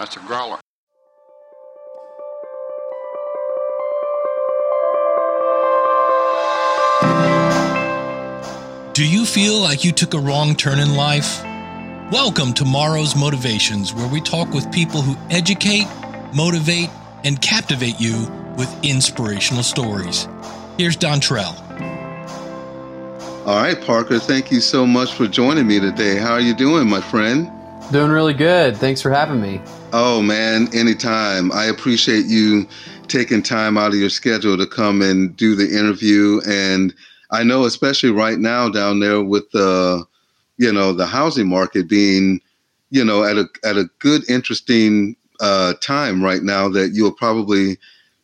That's a growler. Do you feel like you took a wrong turn in life? Welcome to Morrow's Motivations, where we talk with people who educate, motivate, and captivate you with inspirational stories. Here's Dontrell. All right, Parker, thank you so much for joining me today. How are you doing, my friend? Doing really good. Thanks for having me. Oh, man, anytime. I appreciate you taking time out of your schedule to come and do the interview. And I know, especially right now down there with the, you know, the housing market being, you know, at a at a good, interesting uh, time right now, that you'll probably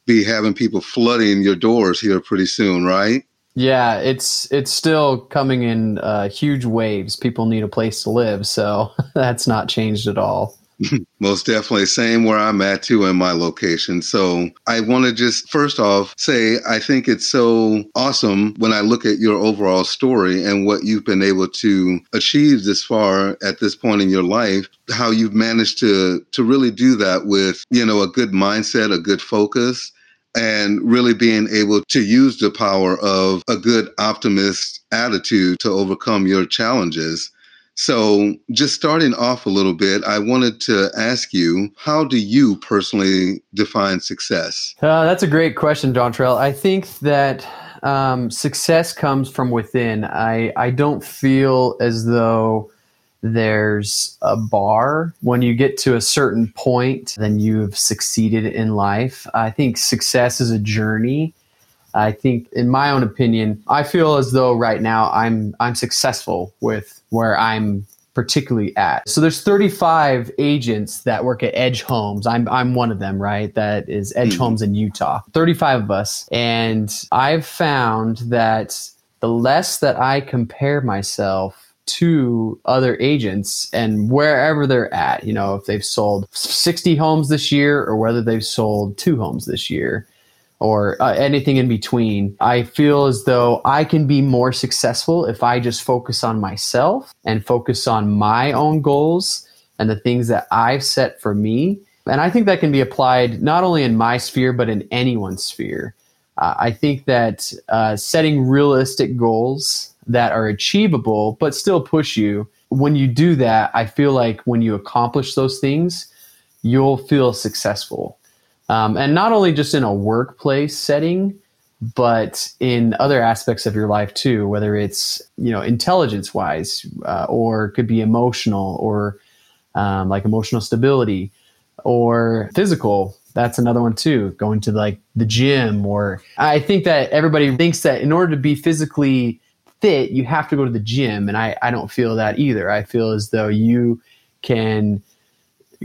be having people flooding your doors here pretty soon, right? Yeah, it's it's still coming in uh, huge waves. People need a place to live, so that's not changed at all. Most definitely. Same where I'm at too in my location. So I want to just first off say I think it's so awesome when I look at your overall story and what you've been able to achieve this far at this point in your life, how you've managed to to really do that with, you know, a good mindset, a good focus and really being able to use the power of a good optimist attitude to overcome your challenges. So, just starting off a little bit, I wanted to ask you, how do you personally define success? Uh, that's a great question, Dontrell. I think that um, success comes from within. I, I don't feel as though there's a bar. When you get to a certain point, then you've succeeded in life. I think success is a journey. I think, in my own opinion, I feel as though right now I'm I'm successful with where I'm particularly at. So there's 35 agents that work at Edge Homes. I'm I'm one of them, right? That is Edge mm-hmm. Homes in Utah. 35 of us, and I've found that the less that I compare myself to other agents and wherever they're at, you know, if they've sold 60 homes this year or whether they've sold two homes this year or uh, anything in between. I feel as though I can be more successful if I just focus on myself and focus on my own goals and the things that I've set for me. And I think that can be applied not only in my sphere, but in anyone's sphere. Uh, I think that uh, setting realistic goals that are achievable but still push you. When you do that, I feel like when you accomplish those things, you'll feel successful. Um, and not only just in a workplace setting, but in other aspects of your life too, whether it's you know intelligence wise, uh, or could be emotional, or um, like emotional stability, or physical. That's another one too. Going to like the gym, or I think that everybody thinks that in order to be physically fit, you have to go to the gym. And I, I don't feel that either. I feel as though you can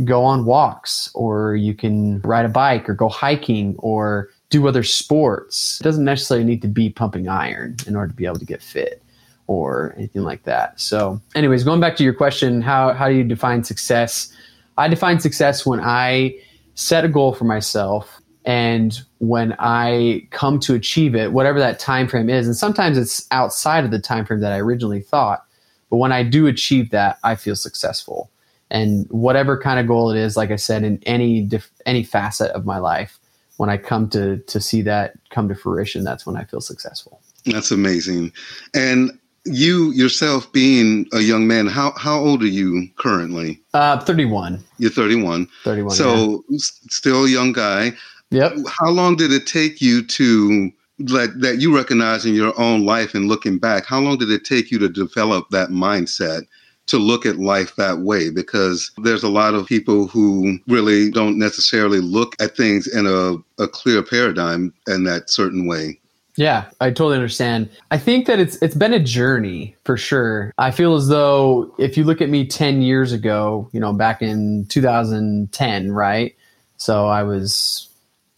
go on walks or you can ride a bike or go hiking or do other sports. It doesn't necessarily need to be pumping iron in order to be able to get fit or anything like that. So, anyways, going back to your question, how, how do you define success? I define success when I set a goal for myself and when i come to achieve it whatever that time frame is and sometimes it's outside of the time frame that i originally thought but when i do achieve that i feel successful. And whatever kind of goal it is like i said in any diff- any facet of my life when i come to to see that come to fruition that's when i feel successful. That's amazing. And you yourself being a young man how how old are you currently? Uh 31 you're 31 31 so yeah. still a young guy Yep. How long did it take you to like that you recognize in your own life and looking back? How long did it take you to develop that mindset? to look at life that way because there's a lot of people who really don't necessarily look at things in a, a clear paradigm in that certain way. Yeah, I totally understand. I think that it's it's been a journey for sure. I feel as though if you look at me 10 years ago, you know, back in 2010, right? So I was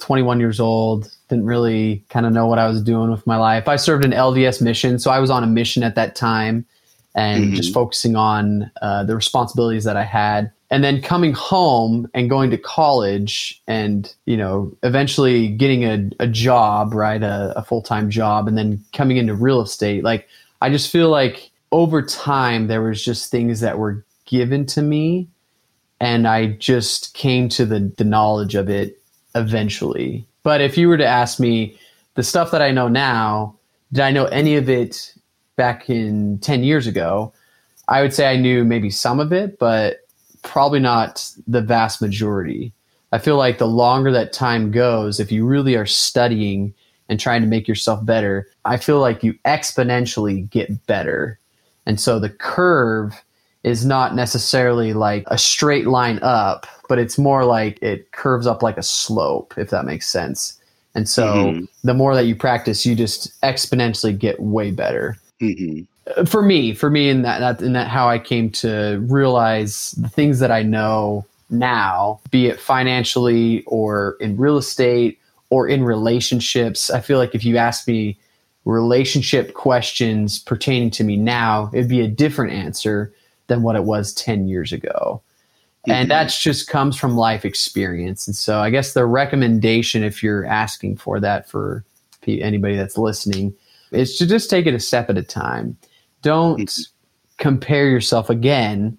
21 years old, didn't really kind of know what I was doing with my life. I served an LDS mission, so I was on a mission at that time and mm-hmm. just focusing on uh, the responsibilities that I had. And then coming home and going to college and, you know, eventually getting a, a job, right? A, a full time job, and then coming into real estate. Like, I just feel like over time, there was just things that were given to me and I just came to the, the knowledge of it eventually. But if you were to ask me the stuff that I know now, did I know any of it back in 10 years ago? I would say I knew maybe some of it, but probably not the vast majority. I feel like the longer that time goes, if you really are studying and trying to make yourself better, I feel like you exponentially get better. And so the curve is not necessarily like a straight line up, but it's more like it curves up like a slope, if that makes sense. And so mm-hmm. the more that you practice, you just exponentially get way better. Mm-hmm. For me, for me, in that, that, in that, how I came to realize the things that I know now, be it financially or in real estate or in relationships. I feel like if you ask me relationship questions pertaining to me now, it'd be a different answer than what it was 10 years ago. Mm-hmm. And that's just comes from life experience. And so I guess the recommendation, if you're asking for that for anybody that's listening, is to just take it a step at a time. Don't mm-hmm. compare yourself again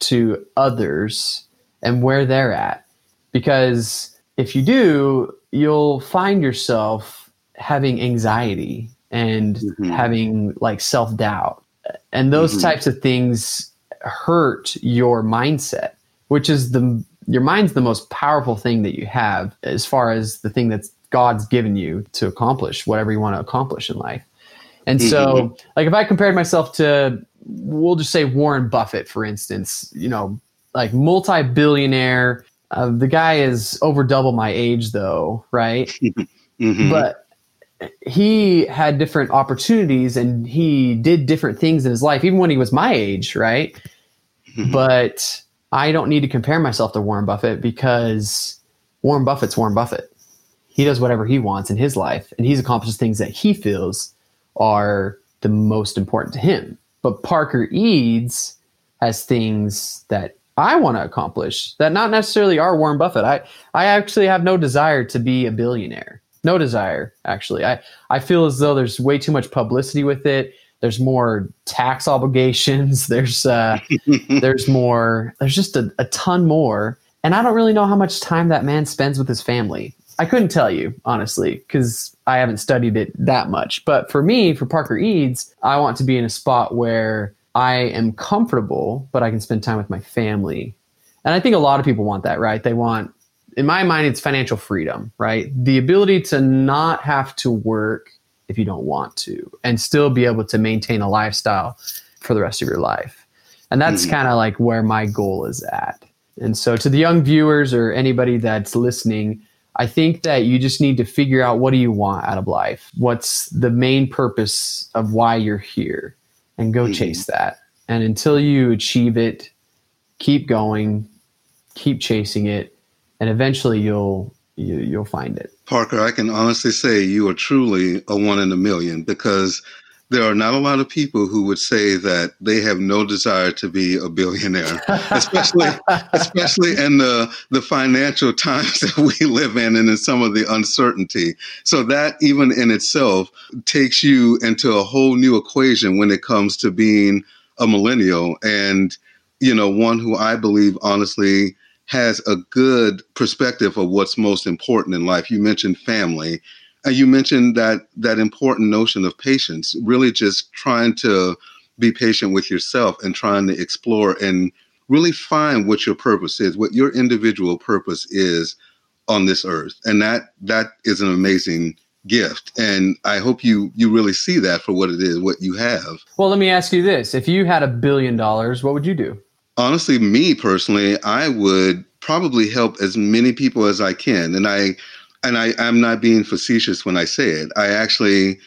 to others and where they're at. Because if you do, you'll find yourself having anxiety and mm-hmm. having like self doubt. And those mm-hmm. types of things hurt your mindset, which is the your mind's the most powerful thing that you have as far as the thing that's God's given you to accomplish whatever you want to accomplish in life. And so, mm-hmm. like if I compared myself to we'll just say Warren Buffett for instance, you know, like multi-billionaire uh, the guy is over double my age though, right? mm-hmm. But he had different opportunities and he did different things in his life, even when he was my age, right? Mm-hmm. But I don't need to compare myself to Warren Buffett because Warren Buffett's Warren Buffett. He does whatever he wants in his life and he's accomplished things that he feels are the most important to him. But Parker Eads has things that I want to accomplish that not necessarily are Warren Buffett. I, I actually have no desire to be a billionaire. No desire, actually. I, I feel as though there's way too much publicity with it. There's more tax obligations. There's uh, there's more. There's just a, a ton more. And I don't really know how much time that man spends with his family. I couldn't tell you, honestly, because I haven't studied it that much. But for me, for Parker Eads, I want to be in a spot where I am comfortable, but I can spend time with my family. And I think a lot of people want that, right? They want, in my mind, it's financial freedom, right? The ability to not have to work if you don't want to and still be able to maintain a lifestyle for the rest of your life. And that's mm-hmm. kind of like where my goal is at. And so, to the young viewers or anybody that's listening, I think that you just need to figure out what do you want out of life? What's the main purpose of why you're here? and go mm-hmm. chase that. And until you achieve it, keep going, keep chasing it, and eventually you'll you, you'll find it. Parker, I can honestly say you are truly a one in a million because there are not a lot of people who would say that they have no desire to be a billionaire, especially especially in the the financial times that we live in and in some of the uncertainty. So that even in itself takes you into a whole new equation when it comes to being a millennial and you know one who I believe honestly has a good perspective of what's most important in life. You mentioned family and you mentioned that that important notion of patience, really just trying to be patient with yourself and trying to explore and really find what your purpose is, what your individual purpose is on this earth. And that that is an amazing gift. And I hope you you really see that for what it is, what you have. Well, let me ask you this. If you had a billion dollars, what would you do? Honestly, me personally, I would probably help as many people as I can. And I and I, I'm not being facetious when I say it. I actually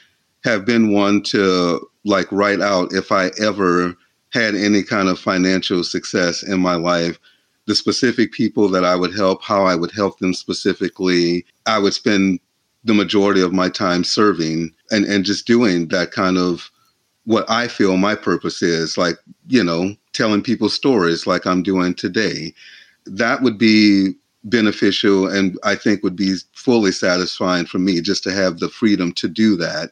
have been one to like write out if I ever had any kind of financial success in my life, the specific people that I would help, how I would help them specifically. I would spend the majority of my time serving and, and just doing that kind of what I feel my purpose is, like, you know, telling people stories like I'm doing today. That would be beneficial and I think would be fully satisfying for me just to have the freedom to do that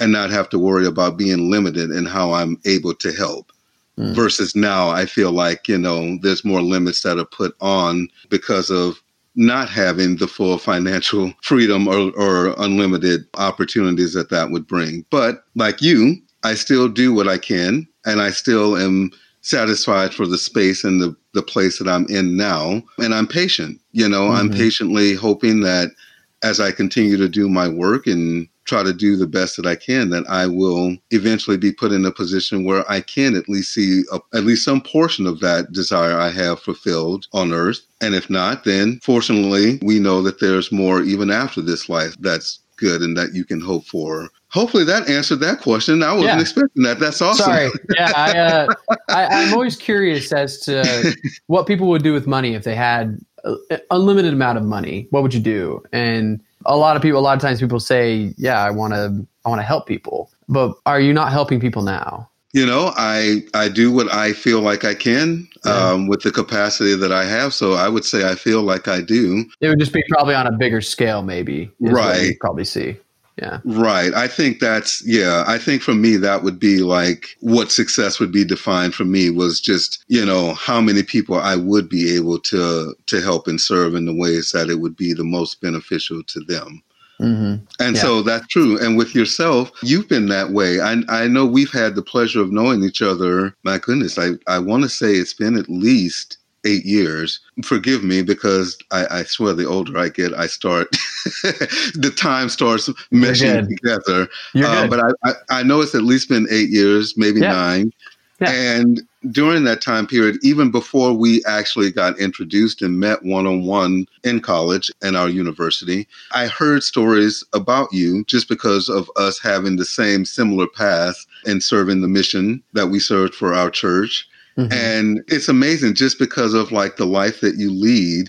and not have to worry about being limited in how I'm able to help. mm. versus now I feel like, you know, there's more limits that are put on because of not having the full financial freedom or, or unlimited opportunities that that would bring. But like you, I still do what I can and I still am satisfied for the space and the, the place that I'm in now. And I'm patient. You know, mm-hmm. I'm patiently hoping that as I continue to do my work and try to do the best that I can, that I will eventually be put in a position where I can at least see a, at least some portion of that desire I have fulfilled on earth. And if not, then fortunately, we know that there's more even after this life that's good and that you can hope for. Hopefully that answered that question. I wasn't yeah. expecting that. That's awesome. Sorry. Yeah, I, uh, I, I'm always curious as to what people would do with money if they had unlimited amount of money. What would you do? And a lot of people, a lot of times people say, yeah, I want to, I want to help people, but are you not helping people now? You know, I I do what I feel like I can yeah. um, with the capacity that I have. So I would say I feel like I do. It would just be probably on a bigger scale, maybe. Right. probably see. Yeah. Right. I think that's, yeah, I think for me, that would be like what success would be defined for me was just, you know, how many people I would be able to, to help and serve in the ways that it would be the most beneficial to them. Mm-hmm. And yeah. so that's true. And with yourself, you've been that way. I, I know we've had the pleasure of knowing each other. My goodness, I, I want to say it's been at least eight years. Forgive me because I, I swear the older I get, I start, the time starts meshing together. Uh, but I, I, I, know it's at least been eight years, maybe yeah. nine. Yeah. And during that time period, even before we actually got introduced and met one on one in college and our university, I heard stories about you just because of us having the same similar path and serving the mission that we served for our church. Mm-hmm. And it's amazing just because of like the life that you lead,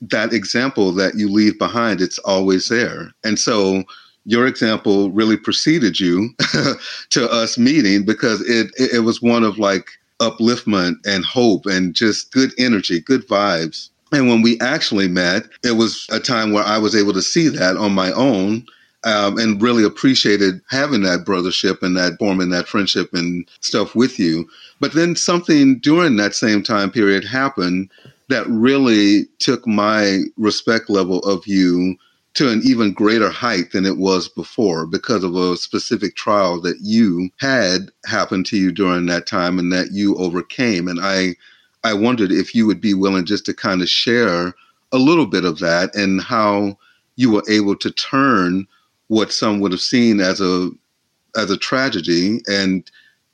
that example that you leave behind, it's always there. And so your example really preceded you to us meeting because it, it was one of like upliftment and hope and just good energy, good vibes. And when we actually met, it was a time where I was able to see that on my own um, and really appreciated having that brothership and that forming that friendship and stuff with you. But then something during that same time period happened that really took my respect level of you to an even greater height than it was before because of a specific trial that you had happened to you during that time and that you overcame. And I I wondered if you would be willing just to kind of share a little bit of that and how you were able to turn what some would have seen as a as a tragedy and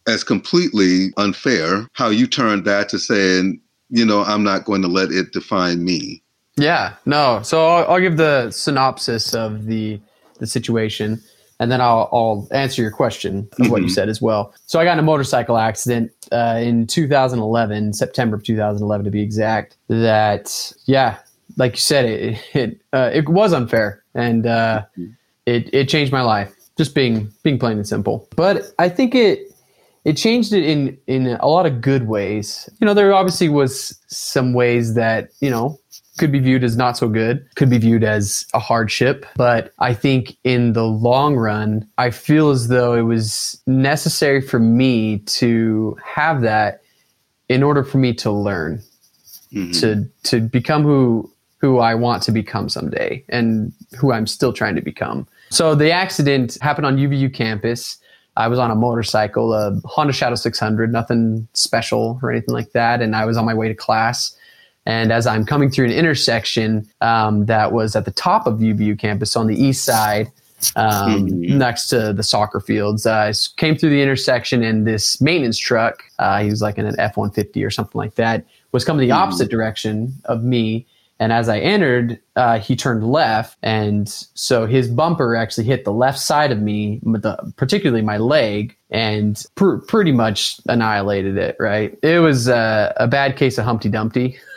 as completely unfair how you turned that to saying you know i'm not going to let it define me yeah no so i'll, I'll give the synopsis of the the situation and then I'll, I'll answer your question of mm-hmm. what you mm-hmm. said as well. So I got in a motorcycle accident uh, in 2011, September of 2011 to be exact. That yeah, like you said, it it, uh, it was unfair, and uh, mm-hmm it it changed my life. Just being being plain and simple. But I think it it changed it in in a lot of good ways. You know, there obviously was some ways that you know could be viewed as not so good, could be viewed as a hardship. But I think in the long run, I feel as though it was necessary for me to have that in order for me to learn, mm-hmm. to to become who who I want to become someday and who I'm still trying to become. So the accident happened on UVU campus. I was on a motorcycle, a Honda Shadow 600, nothing special or anything like that. And I was on my way to class. And as I'm coming through an intersection um, that was at the top of UVU campus on the east side, um, mm-hmm. next to the soccer fields, uh, I came through the intersection and this maintenance truck, uh, he was like in an F 150 or something like that, was coming the mm-hmm. opposite direction of me and as I entered, uh, he turned left. And so his bumper actually hit the left side of me, particularly my leg, and pr- pretty much annihilated it, right? It was uh, a bad case of Humpty Dumpty,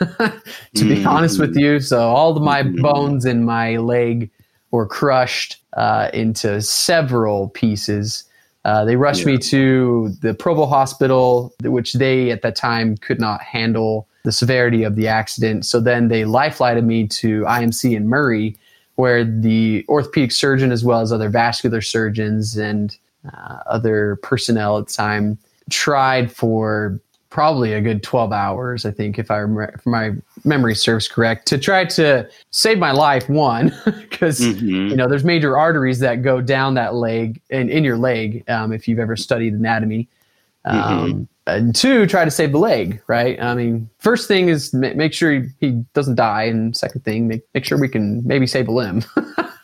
to be honest with you. So all of my mm-hmm. bones in my leg were crushed uh, into several pieces. Uh, they rushed yeah. me to the Provo Hospital, which they at that time could not handle the severity of the accident. So then they life flighted me to IMC in Murray, where the orthopedic surgeon, as well as other vascular surgeons and uh, other personnel at the time, tried for probably a good 12 hours, I think, if I remember, if my memory serves correct, to try to save my life. One, because Mhm. you know there's major arteries that go down that leg and in your leg. Um, if you've ever studied anatomy. Um, And two, try to save the leg. Right. I mean, first thing is ma- make sure he, doesn't die, and second thing, make make sure we can maybe save a limb.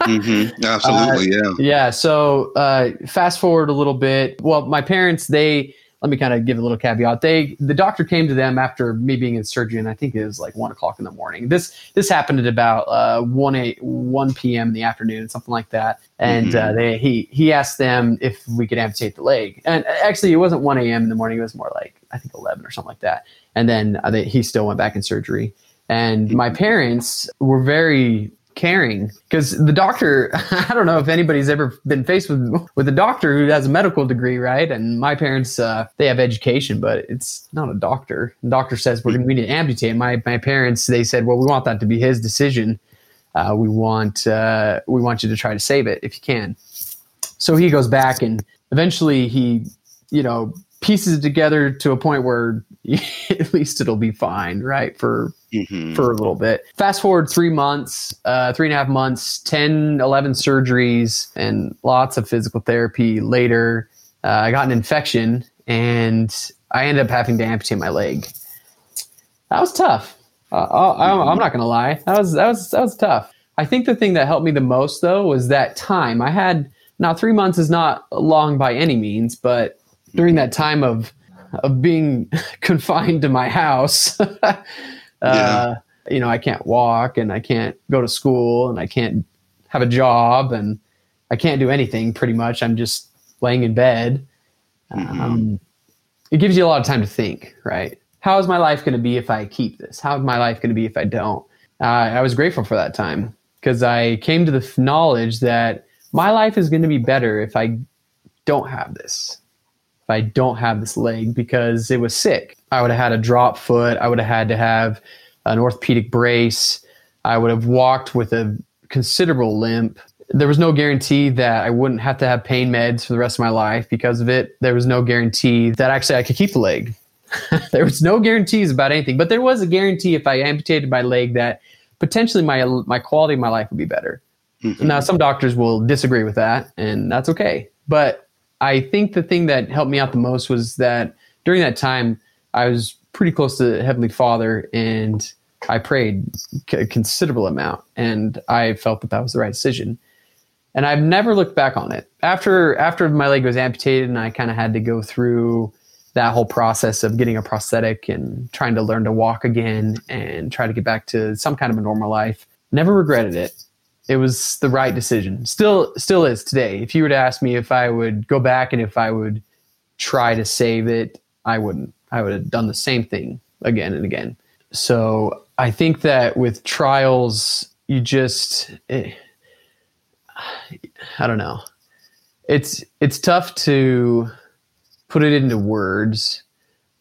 Mhm. Absolutely, yeah. Yeah. So uh, fast forward a little bit. Well, my parents, they let me kind of give a little caveat. They the doctor came to them after me being in surgery, and I think it was like one o'clock in the morning. This this happened at about uh, one a one p.m. in the afternoon, something like that. And uh, they he he asked them if we could amputate the leg. And actually, it wasn't one a.m. in the morning. It was more like I think eleven or something like that. And then uh, they, he still went back in surgery. And my parents were very caring. Because the doctor i don't know if anybody's ever been faced with with a doctor who has a medical degree right? And my parents uh, they have education but it's not a doctor. The doctor says we're going to need to amputate. My my parents they said well we want that to be his decision. Uh, we want uh, we want you to try to save it if you can. So he goes back and eventually he you know pieces it together to a point where at least it'll be fine right for Mhm. for a little bit. Fast forward three months, uh, three and a half months, 10, 11 surgeries, and lots of physical therapy later. Uh, I got an infection and I ended up having to amputate my leg. That was tough. Uh, I, I'm not going to lie. That was, that, was, that was tough. I think the thing that helped me the most, though, was that time. I had, now, three months is not long by any means, but during that time of, of being confined to my house, uh, you know, I can't walk and I can't go to school and I can't have a job and I can't do anything pretty much. I'm just laying in bed. Um, it gives you a lot of time to think, right? How is my life going to be if I keep this? How is my life going to be if I don't? Uh, I was grateful for that time because I came to the f- knowledge that my life is going to be better if I don't have this if I don't have this leg because it was sick. I would have had a drop foot. I would have had to have an orthopedic brace. I would have walked with a considerable limp. There was no guarantee that I wouldn't have to have pain meds for the rest of my life because of it. There was no guarantee that actually I could keep the leg. there was no guarantees about anything, but there was a guarantee if I amputated my leg that potentially my my quality of my life would be better. Mhm. Now, some doctors will disagree with that, and that's okay. But I think the thing that helped me out the most was that during that time, I was pretty close to Heavenly Father, and I prayed a considerable amount, and I felt that that was the right decision. And I've never looked back on it after after my leg was amputated, and I kind of had to go through that whole process of getting a prosthetic and trying to learn to walk again and try to get back to some kind of a normal life. Never regretted it it was the right decision. Still, still is today. If you were to ask me if I would go back and if I would try to save it, I wouldn't. I would have done the same thing again and again. So I think that with trials, you just, eh, I don't know. It's it's tough to put it into words,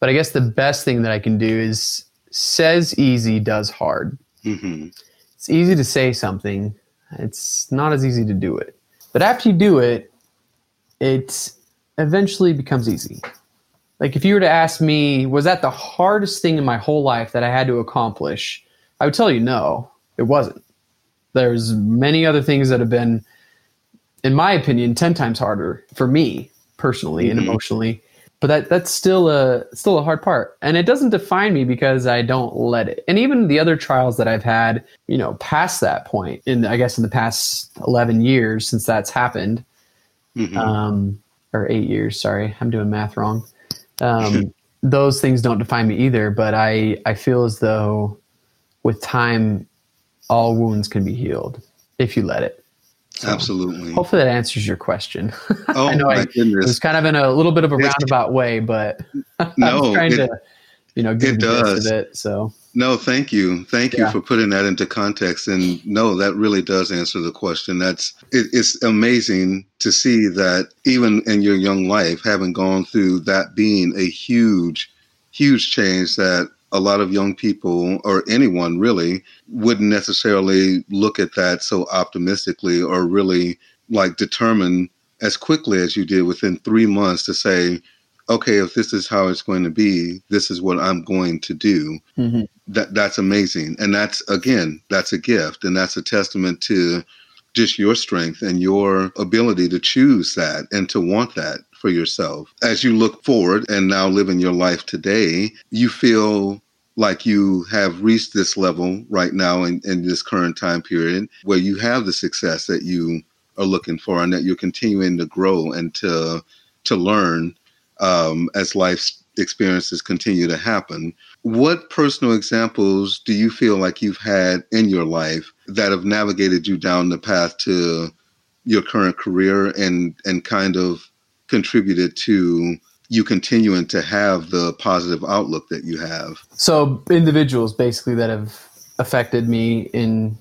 but I guess the best thing that I can do is says easy, does hard Mhm. it's easy to say something it's not as easy to do it. But after you do it it eventually becomes easy. Like if you were to ask me was that the hardest thing in my whole life that i had to accomplish? I would tell you no it wasn't. There's many other things that have been in my opinion 10 times harder for me personally and Mhm. emotionally but that that's still a still a hard part. And it doesn't define me because i don't let it. And even the other trials that i've had you know past that point in i guess in the past 11 years since that's happened Mhm. um, or eight years sorry i'm doing math wrong. Um, those things don't define me either but i i feel as though with time all wounds can be healed if you let it So, Absolutely. hopefully that answers your question Oh I know my I- goodness. was kind of in a little bit of a roundabout way, but I No, was trying it- to, you know, give it the does. of it. So No, thank you. Thank you for putting that into context. And no, that really does answer the question. That's it, it's amazing to see that even in your young life, having gone through that being a huge, huge change that a lot of young people or anyone really wouldn't necessarily look at that so optimistically or really like determine as quickly as you did within three months to say, okay, if this is how it's going to be, this is what I'm going to do. Mm-hmm. That that's amazing, and that's again, that's a gift, and that's a testament to just your strength and your ability to choose that and to want that for yourself. As you look forward and now living your life today, you feel like you have reached this level right now in, in this current time period where you have the success that you are looking for and that you're continuing to grow and to to learn um, as life's experiences continue to happen. What personal examples do you feel like you've had in your life that have navigated you down the path to your current career and and kind of contributed to you continuing to have the positive outlook that you have? So individuals basically that have affected me in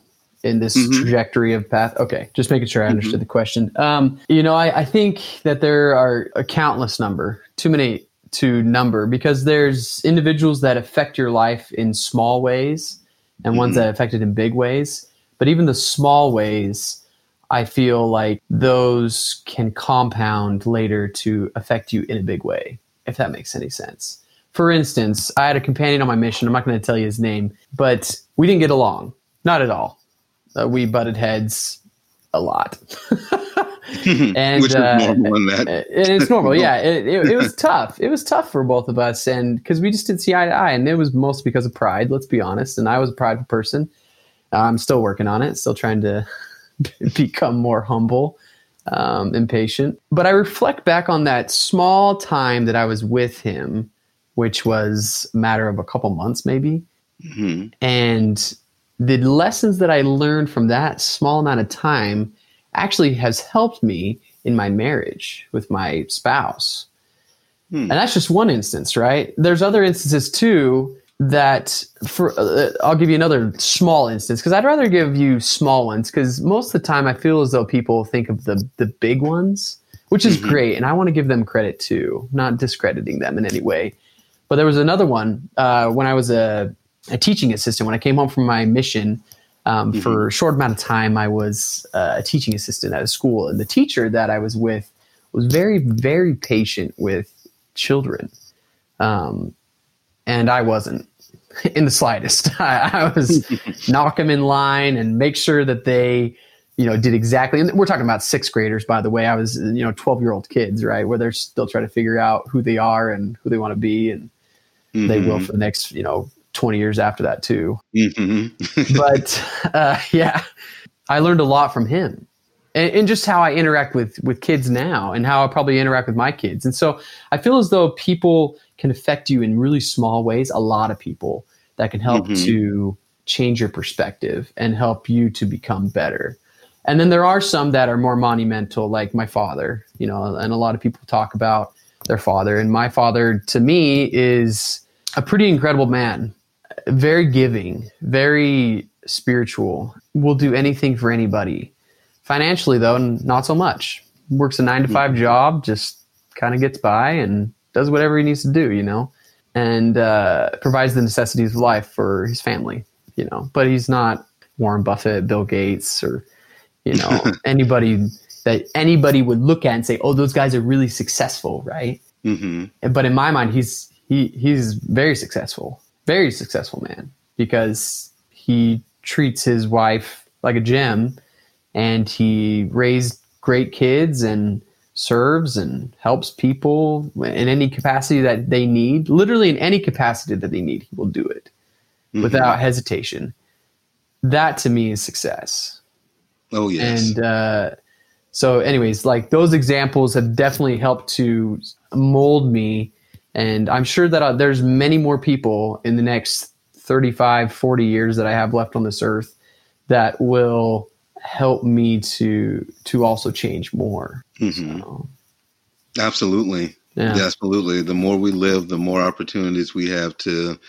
in this mm-hmm. trajectory of path. Okay, just making sure I understood mm-hmm. the question. Um, you know, I, I, think that there are a countless number, too many to number, because there's individuals that affect your life in small ways and mm-hmm. ones that affect it in big ways. But even the small ways, I feel like those can compound later to affect you in a big way, if that makes any sense. For instance, I had a companion on my mission. I'm not going to tell you his name, but we didn't get along. Not at all uh, we butted heads a lot. and Which is uh, normal in that. and it's normal, yeah. It, it, it, was tough. It was tough for both of us, and because we just didn't see eye to eye, and it was mostly because of pride. Let's be honest. And I was a prideful person. I'm still working on it. Still trying to become more humble, um, and patient. But I reflect back on that small time that I was with him, which was a matter of a couple months, maybe. Mm-hmm. And the lessons that I learned from that small amount of time actually has helped me in my marriage with my spouse. Hmm. And that's just one instance, right? There's other instances too that for uh, I'll give you another small instance because I'd rather give you small ones because most of the time I feel as though people think of the the big ones, which is mm-hmm. great, and I want to give them credit too, not discrediting them in any way. But there was another one uh, when I was a a teaching assistant. When I came home from my mission, um, mm-hmm. for a short amount of time, I was uh, a teaching assistant at a school, and the teacher that I was with was very, very patient with children, um, and I wasn't in the slightest. I, I was knock them in line and make sure that they, you know, did exactly. And we're talking about sixth graders, by the way. I was, you know, twelve year old kids, right, where they're still trying to figure out who they are and who they want to be, and mm-hmm. they will mm-hmm. for the next, you know, 20 years after that too. Mm-hmm. but uh, yeah, I learned a lot from him and, and, just how I interact with, with kids now and how I probably interact with my kids. And so I feel as though people can affect you in really small ways, a lot of people that can help mm-hmm. to change your perspective and help you to become better. And then there are some that are more monumental, like my father, you know, and a lot of people talk about their father. And my father to me is a pretty incredible man very giving, very spiritual, will do anything for anybody. Financially, though, not so much. Works a nine to 5 mm-hmm. job, just kind of gets by and does whatever he needs to do, you know, and uh, provides the necessities of life for his family, you know. But he's not Warren Buffett, Bill Gates, or you know anybody that anybody would look at and say, "Oh, those guys are really successful," right? Mm-hmm. But in my mind, he's he he's very successful very successful man because he treats his wife like a gem and he raised great kids and serves and helps people in any capacity that they need literally in any capacity that they need he will do it mm-hmm. without hesitation. That to me is success. Oh yes. And uh, so anyways like those examples have definitely helped to mold me and I'm sure that uh, there's many more people in the next 35, 40 years that I have left on this earth that will help me to to also change more. Mm-hmm. So, absolutely. Yeah. yeah. absolutely. The more we live, the more opportunities we have to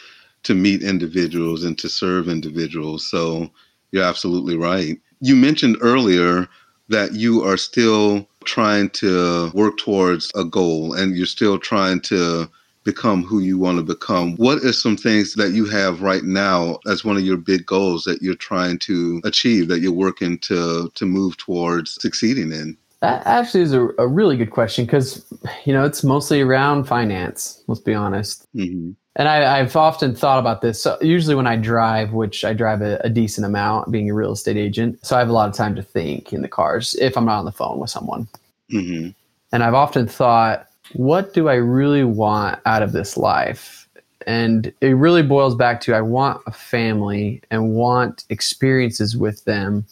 to meet individuals and to serve individuals. So you're absolutely right. You mentioned earlier that you are still trying to work towards a goal and you're still trying to become who you want to become. What are some things that you have right now as one of your big goals that you're trying to achieve that you're working to to move towards succeeding in? That actually is a, a really good question because, you know, it's mostly around finance, let's be honest. Mm-hmm. And I, have often thought about this. So usually when I drive, which I drive a, a, decent amount being a real estate agent, so I have a lot of time to think in the cars if I'm not on the phone with someone. Mm-hmm. And I've often thought, what do I really want out of this life? And it really boils back to I want a family and want experiences with them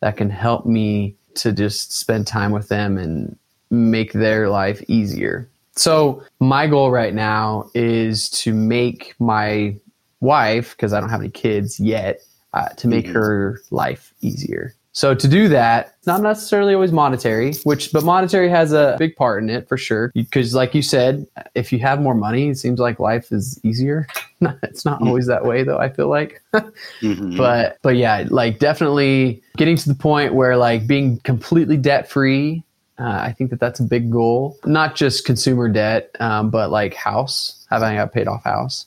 that can help me to just spend time with them and make their life easier. So, my goal right now is to make my wife, because I don't have any kids yet, uh, to make mm-hmm. her life easier. So to do that, not necessarily always monetary, which but monetary has a big part in it for sure. Because like you said, if you have more money, it seems like life is easier. it's not always that way though. I feel like, mm-hmm. but but yeah, like definitely getting to the point where like being completely debt free. Uh, I think that that's a big goal. Not just consumer debt, um, but like house having a paid off house.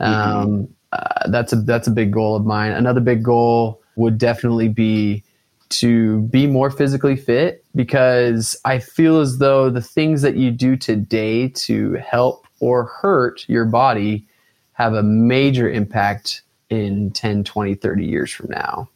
Mm-hmm. Um, mm-hmm. uh, that's a that's a big goal of mine. Another big goal would definitely be to be more physically fit because I feel as though the things that you do today to help or hurt your body have a major impact in 10, 20, 30 years from now.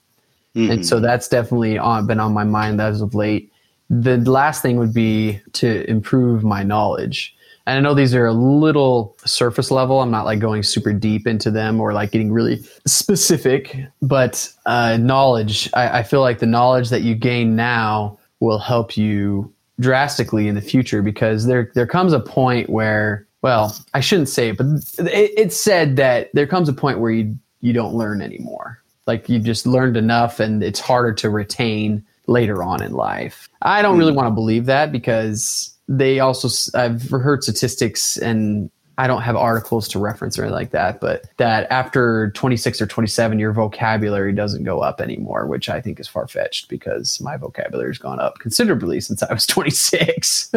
Mm-hmm. And so that's definitely on, been on my mind as of late. The last thing would be to improve my knowledge. And I know these are a little surface level. I'm not like going super deep into them or like getting really specific, but uh, knowledge, I, I feel like the knowledge that you gain now will help you drastically in the future because there there comes a point where well I shouldn't say it but it, it's said that there comes a point where you you don't learn anymore like you just learned enough and it's harder to retain later on in life I don't really hmm. want to believe that because they also I've heard statistics and I don't have articles to reference or anything like that, but that after 26 or 27, your vocabulary doesn't go up anymore, which I think is far fetched because my vocabulary has gone up considerably since I was 26.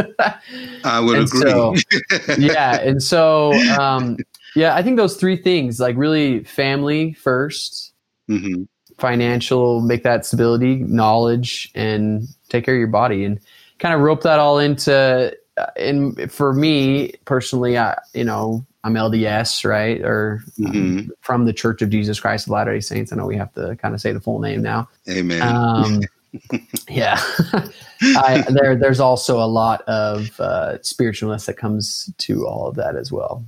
I would and agree. So, yeah. And so, um, yeah, I think those three things like really family 1st mm-hmm. financial, make that stability, knowledge, and take care of your body. And kind of rope that all into in uh, for me personally I, you know i'm lds right? Or mm-hmm. um, from the church of jesus christ of latter day saints. I know we have to kind of say the full name now. Amen. Um, yeah. I, there there's also a lot of uh, spiritualness that comes to all of that as well.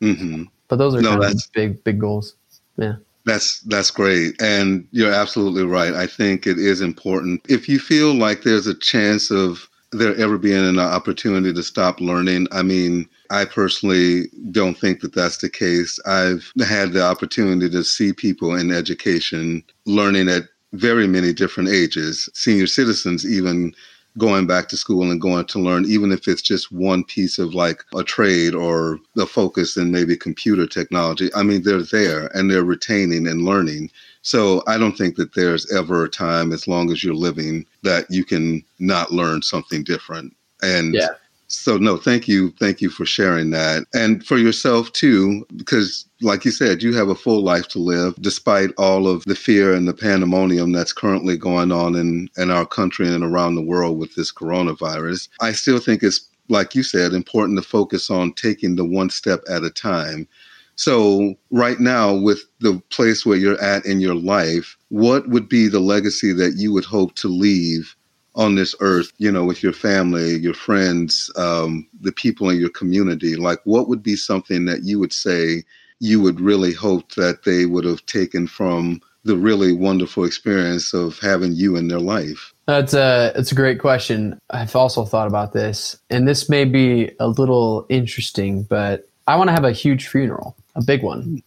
Mm-hmm. but those are no, kind of big big goals. Yeah that's that's great. And you're absolutely right. I think it is important. If you feel like there's a chance of there ever being an opportunity to stop learning, I mean, I personally don't think that that's the case. I've had the opportunity to see people in education learning at very many different ages, senior citizens even going back to school and going to learn, even if it's just one piece of like a trade or the focus in maybe computer technology. I mean, they're there and they're retaining and learning. So I don't think that there's ever a time, as long as you're living, that you can not learn something different. And yeah. So no, thank you, thank you for sharing that, and for yourself too, because like you said, you have a full life to live, despite all of the fear and the pandemonium that's currently going on in in our country and around the world with this coronavirus. I still think it's like you said, important to focus on taking the one step at a time. So, right now, with the place where you're at in your life, what would be the legacy that you would hope to leave on this earth, you know, with your family, your friends, um, the people in your community? Like, what would be something that you would say you would really hope that they would have taken from the really wonderful experience of having you in their life? That's a it's a great question. I've also thought about this, and this may be a little interesting, but I want to have a huge funeral, a big one,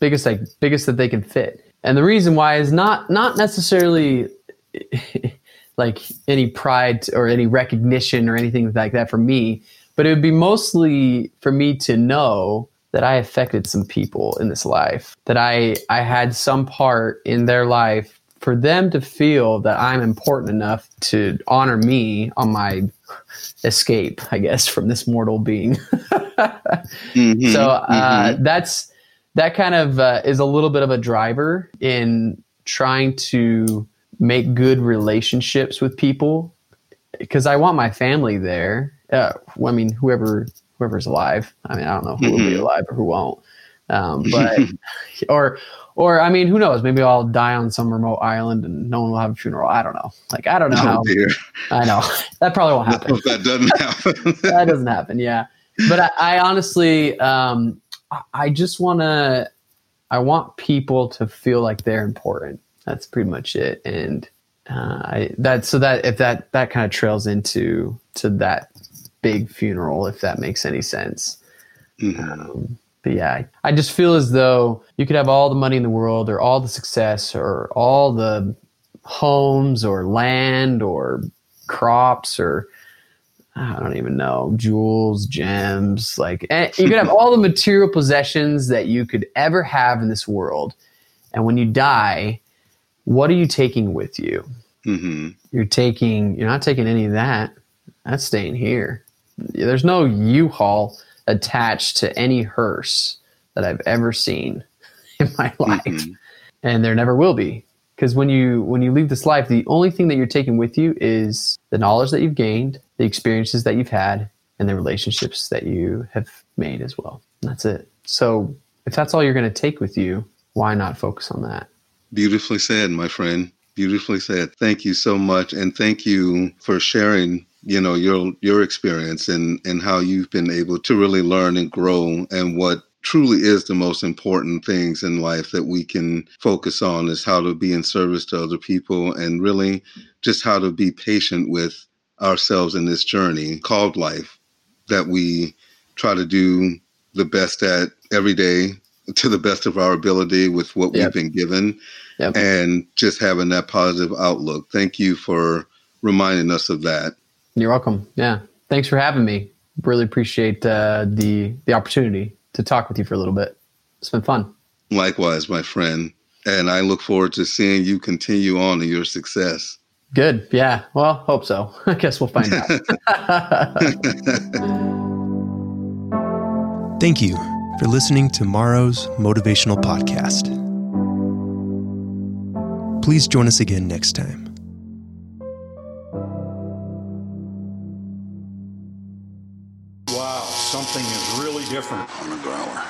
biggest like biggest that they can fit. And the reason why is not not necessarily like any pride or any recognition or anything like that for me, but it would be mostly for me to know that I affected some people in this life, that I I had some part in their life for them to feel that I'm important enough to honor me on my escape, I guess, from this mortal being. mm-hmm, so uh, mm-hmm. that's that kind of uh, is a little bit of a driver in trying to make good relationships with people because I want my family there. Uh, I mean, whoever whoever's alive. I mean, I don't know who will be Mhm. alive or who won't. Um, but or or I mean, who knows? Maybe I'll die on some remote island and no one will have a funeral. I don't know. Like I don't know how. Oh dear, I know that probably won't happen. that doesn't happen. that doesn't happen. Yeah, but I, I honestly, um, I- I just want to. I want people to feel like they're important. That's pretty much it. And uh, I that so that if that that kind of trails into to that big funeral, if that makes any sense. Mhm. Um, but yeah, I, I just feel as though you could have all the money in the world, or all the success, or all the homes, or land, or crops, or I don't even know, jewels, gems. Like eh, you could have all the material possessions that you could ever have in this world, and when you die, what are you taking with you? Mhm. You're taking. You're not taking any of that. That's staying here. There's no U-Haul attached to any hearse that I've ever seen in my life, Mhm. and there never will be. Because when you when you leave this life, the only thing that you're taking with you is the knowledge that you've gained, the experiences that you've had, and the relationships that you have made as well. And that's it. So if that's all you're going to take with you, why not focus on that? Beautifully said, my friend. Beautifully said. Thank you so much, and thank you for sharing. You know your your experience and and how you've been able to really learn and grow, and what truly is the most important things in life that we can focus on is how to be in service to other people, and really just how to be patient with ourselves in this journey called life that we try to do the best at every day to the best of our ability with what Yep. we've been given Yep. and just having that positive outlook. Thank you for reminding us of that. You're welcome. Yeah. Thanks for having me. Really appreciate uh, the the opportunity to talk with you for a little bit. It's been fun. Likewise, my friend. And I look forward to seeing you continue on in your success. Good. Yeah. Well, hope so. I guess we'll find out. Thank you for listening to Maro's Motivational Podcast. Please join us again next time. Wow, something is really different. on the growler.